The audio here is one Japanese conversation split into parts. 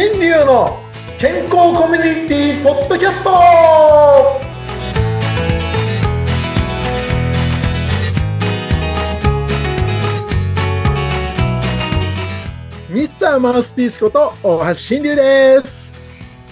新流の健康コミュニティポッドキャストミスターマウスピースこと大橋新流です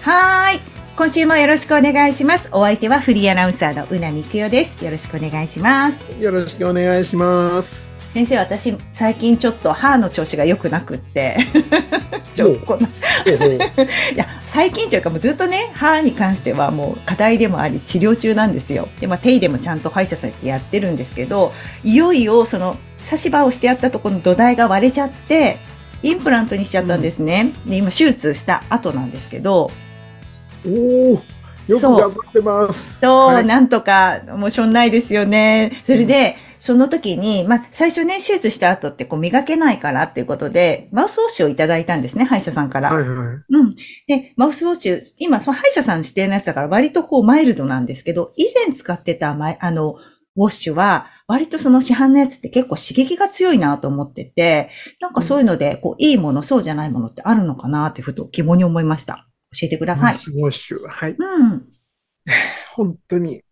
はーい。今週もよろしくお願いします。お相手はフリーアナウンサーのうなみくよです。よろしくお願いします。よろしくお願いします先生、私、最近ちょっと歯の調子が良くなくって。ちょこんな。いや、最近というかもうずっとね、歯に関してはもう課題でもあり治療中なんですよ。で、まあ手入れもちゃんと歯医者さんってやってるんですけど、いよいよその差し歯をしてやったところの土台が割れちゃって、インプラントにしちゃったんですね。で、今手術した後なんですけど、おおよくそう頑張ってます。そう、はい。なんとか、もうしょんないですよね。それで、その時に、まあ、最初ね、手術した後ってこう磨けないからっていうことで、マウスウォッシュをいただいたんですね、歯医者さんから。はいはいうん。で、マウスウォッシュ、今、その歯医者さん指定のやつだから割とこうマイルドなんですけど、以前使ってたマイあの、ウォッシュは、割とその市販のやつって結構刺激が強いなと思ってて、なんかそういうので、こう、いいもの、そうじゃないものってあるのかなってふと疑問に思いました。教えてください。マウスウォッシュはいうん。本当にうん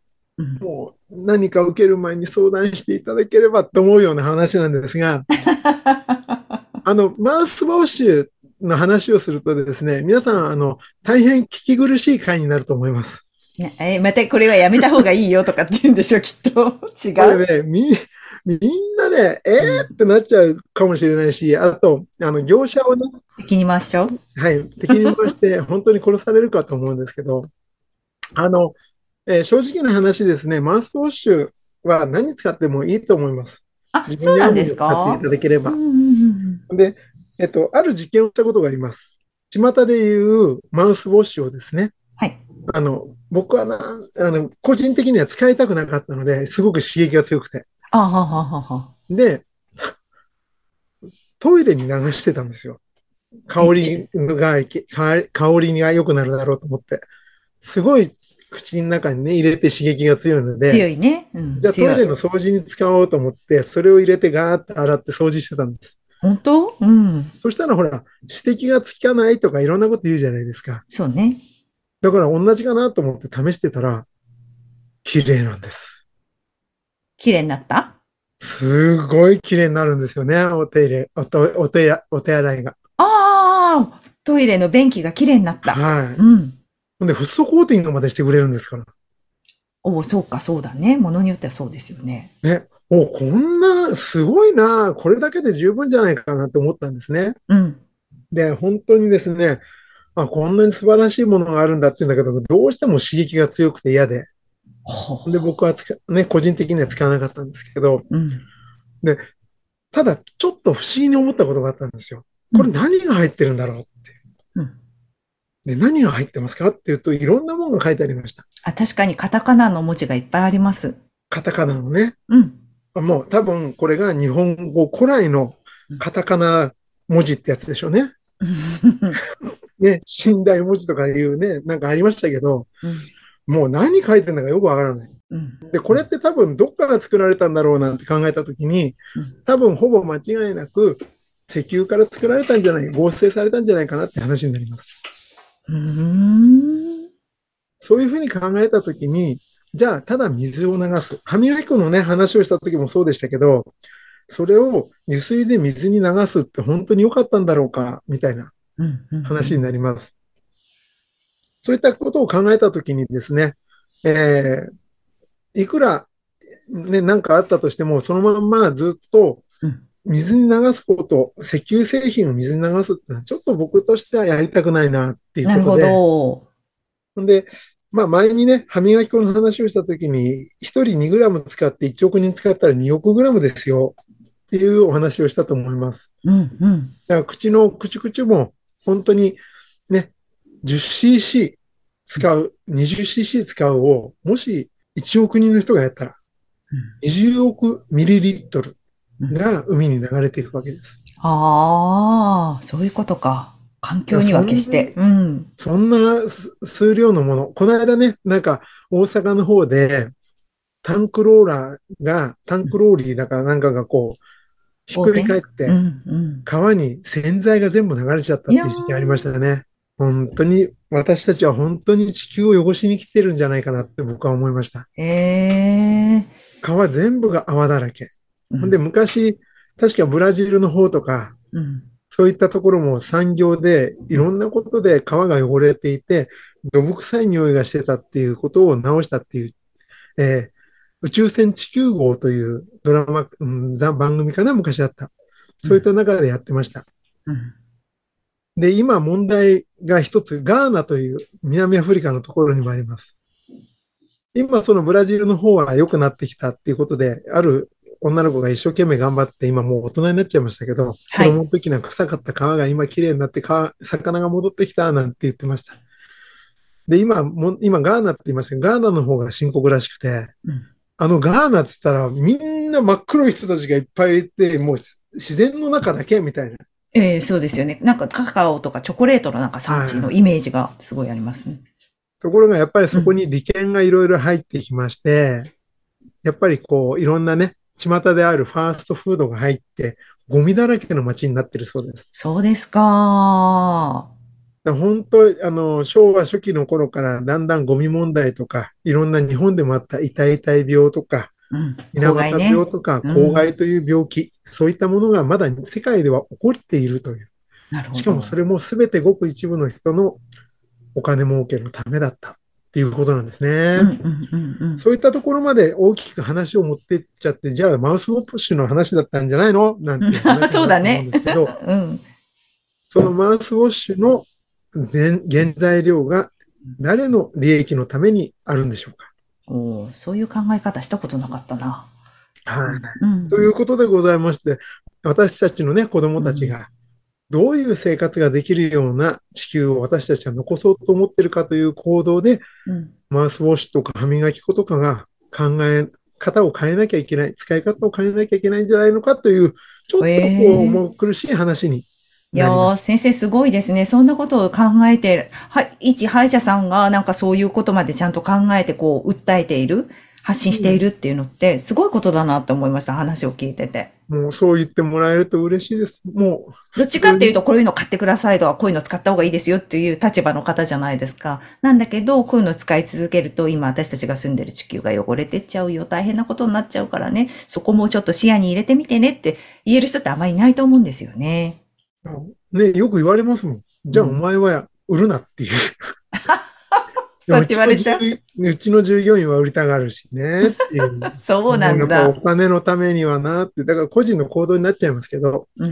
もう何か受ける前に相談していただければと思うような話なんですが、あの、マウスウォッシュの話をするとですね、皆さん、あの、大変聞き苦しい回になると思います。ねえーまたこれはやめた方がいいよとかって言うんでしょ、きっと。違う？これね、み、みんなで、えーってなっちゃうかもしれないし、あと、あの、業者をね、敵に回しちゃう？はい、敵に回して本当に殺されるかと思うんですけど、あの、えー正直な話ですね、マウスウォッシュは何使ってもいいと思います。あ、自そうなんですか？っていただければうん。うんうんで、えっと、ある実験をしたことがあります。巷でいうマウスウォッシュをですね、はい。あの、僕はな、あの、個人的には使いたくなかったので、すごく刺激が強くて。あはははは。で、トイレに流してたんですよ。香りが、香りが良くなるだろうと思って。すごい口の中にね、入れて刺激が強いので、強いね。うん。じゃあトイレの掃除に使おうと思って、それを入れてガーって洗って掃除してたんです。本当？うん。そしたらほら、指摘がつかないとかいろんなこと言うじゃないですか。そうね。だから同じかなと思って試してたら、綺麗なんです。綺麗になった？すごい綺麗になるんですよね。お手入れ、お手お手やお手洗いが。ああ、トイレの便器が綺麗になった。はい。うん。ほんで、フッ素コーティングまでしてくれるんですから。おお、そうか、そうだね。ものによってはそうですよね。ね。お、こんな、すごいな。これだけで十分じゃないかなって思ったんですね。うん。で、本当にですね、あ、こんなに素晴らしいものがあるんだって言うんだけど、どうしても刺激が強くて嫌で。で、僕はつか、ね、個人的には使わなかったんですけど、うん。ただ、ちょっと不思議に思ったことがあったんですよ。これ何が入ってるんだろうって。うん。で、何が入ってますかっていうと、いろんなものが書いてありました。あ、確かにカタカナの文字がいっぱいあります。カタカナのね。うん。もう多分これが日本語古来のカタカナ文字ってやつでしょうね。ね、寝台文字とかいうね、なんかありましたけど、もう何書いてるのかよくわからない。うん。で、これって多分どっから作られたんだろうなんて考えたときに、多分ほぼ間違いなく石油から作られたんじゃない、合成されたんじゃないかなって話になります。うん。そういうふうに考えたときに、じゃあただ水を流す。歯磨き粉のね、話をした時もそうでしたけど、それを油水で水に流すって本当に良かったんだろうか、みたいな。話になります。そういったことを考えたときにですね、えー、いくら、ね、なんかあったとしても、そのまんまずっと水に流すこと、石油製品を水に流すってのは、ちょっと僕としてはやりたくないなっていうことで、ど。ほんで、まあ前にね、歯磨き粉の話をしたときに、1人2グラム使って1億人使ったら2億グラムですよっていうお話をしたと思います。うん。うん。だから口の口々も本当にね、10cc 使う、20cc 使うを、もし1億人の人がやったら、20億ミリリットルが海に流れていくわけです。ああ、そういうことか。環境には決して。うん。そんな数量のもの、この間ね、なんか大阪の方で、タンクローラーが、タンクローリーだからなんかがこう、ひっくり返って。川に洗剤が全部流れちゃったっていう時期ありましたよね。本当に、私たちは本当に地球を汚しに来てるんじゃないかなって僕は思いました。ええ川全部が泡だらけ。ー。ほんで、昔、確かブラジルの方とか、うん。そういったところも産業でいろんなことで川が汚れていて、土木臭い匂いがしてたっていうことを直したっていう、えー宇宙船地球号というドラマ、うん、ザ番組かな、昔あった。そういった中でやってました。うん。で、今問題が一つ、ガーナという南アフリカのところにもあります。今そのブラジルの方は良くなってきたっていうことで、ある女の子が一生懸命頑張って、今もう大人になっちゃいましたけど、はい子供の時なんか臭かった川が今綺麗になって川、魚が戻ってきたなんて言ってました。で、今も、今ガーナって言いましたけど、ガーナの方が深刻らしくて、うんあのガーナって言ったらみんな真っ黒い人たちがいっぱいいて、もう自然の中だけみたいな。ええそうですよね。なんかカカオとかチョコレートのなんか産地のイメージがすごいありますね。ところがやっぱりそこに利権がいろいろ入ってきまして、やっぱりこういろんなね、巷であるファーストフードが入って、ゴミだらけの街になってるそうです。そうですか。本当、あの、昭和初期の頃からだんだんゴミ問題とか、いろんな日本でもあった痛い痛い病とか、うん。水。病とか、うん公害という病気、そういったものがまだ世界では起こっているという。なるほど。しかもそれも全てごく一部の人のお金儲けのためだったっていうことなんですね。そういったところまで大きく話を持ってっちゃって、じゃあマウスウォッシュの話だったんじゃないの？なんて話そうだねうんですけど、うん。そのマウスウォッシュの原原材料が誰の利益のためにあるんでしょうか？おーそういう考え方したことなかったな。はい。うん。ということでございまして、私たちのね、子供たちが、どういう生活ができるような地球を私たちは残そうと思ってるかという行動で、うん。マウスウォッシュとか歯磨き粉とかが考え方を変えなきゃいけない、使い方を変えなきゃいけないんじゃないのかという、ちょっとこう、苦しい話にいや先生すごいですね。そんなことを考えて、はい、一歯医者さんがなんかそういうことまでちゃんと考えてこう、訴えている、発信しているっていうのって、すごいことだなって思いました。話を聞いてて。た。もうそう言ってもらえると嬉しいです。もう、どっちかっていうと、こういうの買ってくださいとか、こういうの使った方がいいですよっていう立場の方じゃないですか。なんだけど、こういうのを使い続けると、今私たちが住んでる地球が汚れてっちゃうよ。大変なことになっちゃうからね。そこもちょっと視野に入れてみてねって言える人ってあんまりいないと思うんですよね。ね、よく言われますもん。じゃあうんお前は売るなっていう。そうって言われちゃううちの従業員は売りたがるしねっていう。そうなんだ。お金のためにはなって、だから個人の行動になっちゃいますけど、うん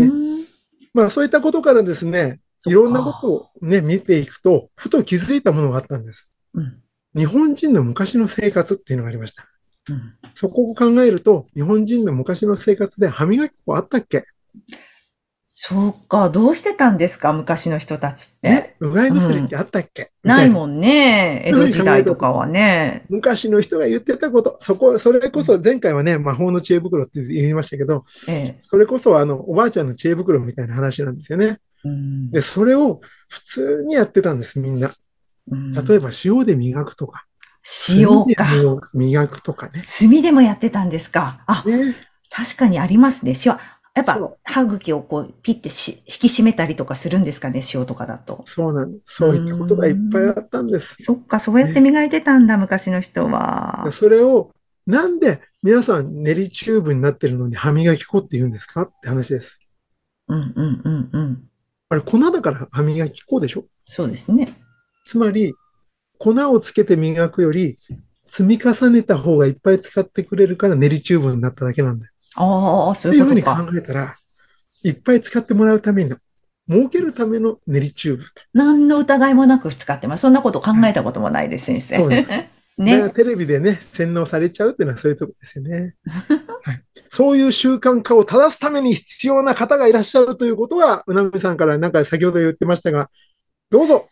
うん。まあそういったことからですね、いろんなことをね、見ていくと、ふと気づいたものがあったんです。うん日本人の昔の生活っていうのがありました。うんそこを考えると、日本人の昔の生活で歯磨き粉あったっけ？そうか、どうしてたんですか？昔の人たちって。ね、うがい薬ってあったっけ、ん。ないもんね。江戸時代とかはね。昔の人が言ってたこと、そこ、それこそ前回はね、魔法の知恵袋って言いましたけど、ええ。それこそあの、おばあちゃんの知恵袋みたいな話なんですよね。うんで、それを普通にやってたんです、みんな。うん例えば塩で磨くとか、塩か。磨くとかね。炭でもやってたんですか。あ、ね確かにありますね。塩。やっぱ歯茎をこう、ピッてし引き締めたりとかするんですかね、塩とかだと。そうなんそういったことがいっぱいあったんです。そっか、そうやって磨いてたんだ、昔の人は。それを、なんで皆さん練りチューブになってるのに歯磨き粉って言うんですか？って話です。うんうんうんうん。あれ、粉だから歯磨き粉でしょ？そうですね。つまり、粉をつけて磨くより、積み重ねた方がいっぱい使ってくれるから練りチューブになっただけなんだよ。ああ、ということか。そういうふうに考えたら、いっぱい使ってもらうための、儲けるための練りチューブと。何の疑いもなく使ってます。そんなこと考えたこともないです、先生。そうです。だからね。テレビでね、洗脳されちゃうっていうのはそういうとこですよね。はい。そういう習慣化を正すために必要な方がいらっしゃるということは、うなみさんからなんか先ほど言ってましたが、どうぞ。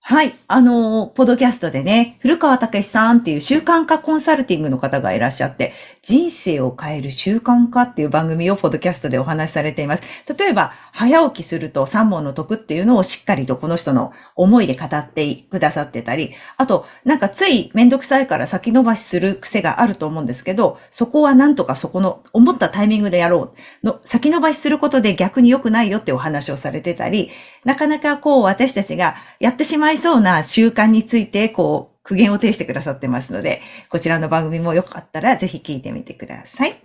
はい。あの、ポドキャストでね、古川武さんっていう習慣化コンサルティングの方がいらっしゃって、人生を変える習慣化っていう番組をポドキャストでお話しされています。例えば、早起きすると三問の得っていうのをしっかりとこの人の思いで語ってくださってたり、あと、なんかついめんどくさいから先延ばしする癖があると思うんですけど、そこはなんとかそこの思ったタイミングでやろう。の先延ばしすることで逆に良くないよってお話をされてたり、なかなかこう私たちがやってしまいそうな習慣についてこう苦言を呈してくださってますので、こちらの番組もよかったらぜひ聞いてみてください。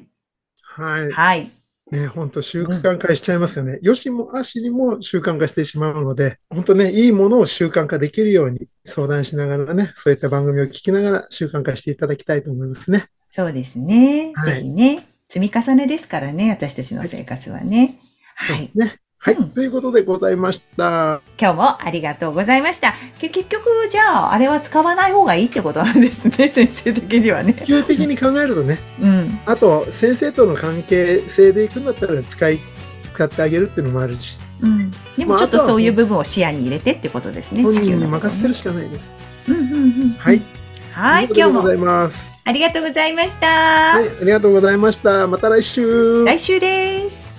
はい。はい。ね、本当習慣化しちゃいますよね。よしもあしにも習慣化してしまうので、本当ね、いいものを習慣化できるように相談しながらね、そういった番組を聞きながら習慣化していただきたいと思いますね。そうですね。はいぜひね、積み重ねですからね、私たちの生活はね。はい。ね。はい。うんということでございました。今日もありがとうございました。け結局、じゃあ、あれは使わない方がいいってことなんですね、先生的にはね。基本的に考えるとね、うん。あと先生との関係性でいくんだったら使い、使ってあげるっていうのもあるし、うん。でもちょっとそういう部分を視野に入れてってことですね、地球の任せてるしかないです。うんうんうん。はい。はい、今日もございます。ありがとうございました。はい、ありがとうございました。また来週。来週です。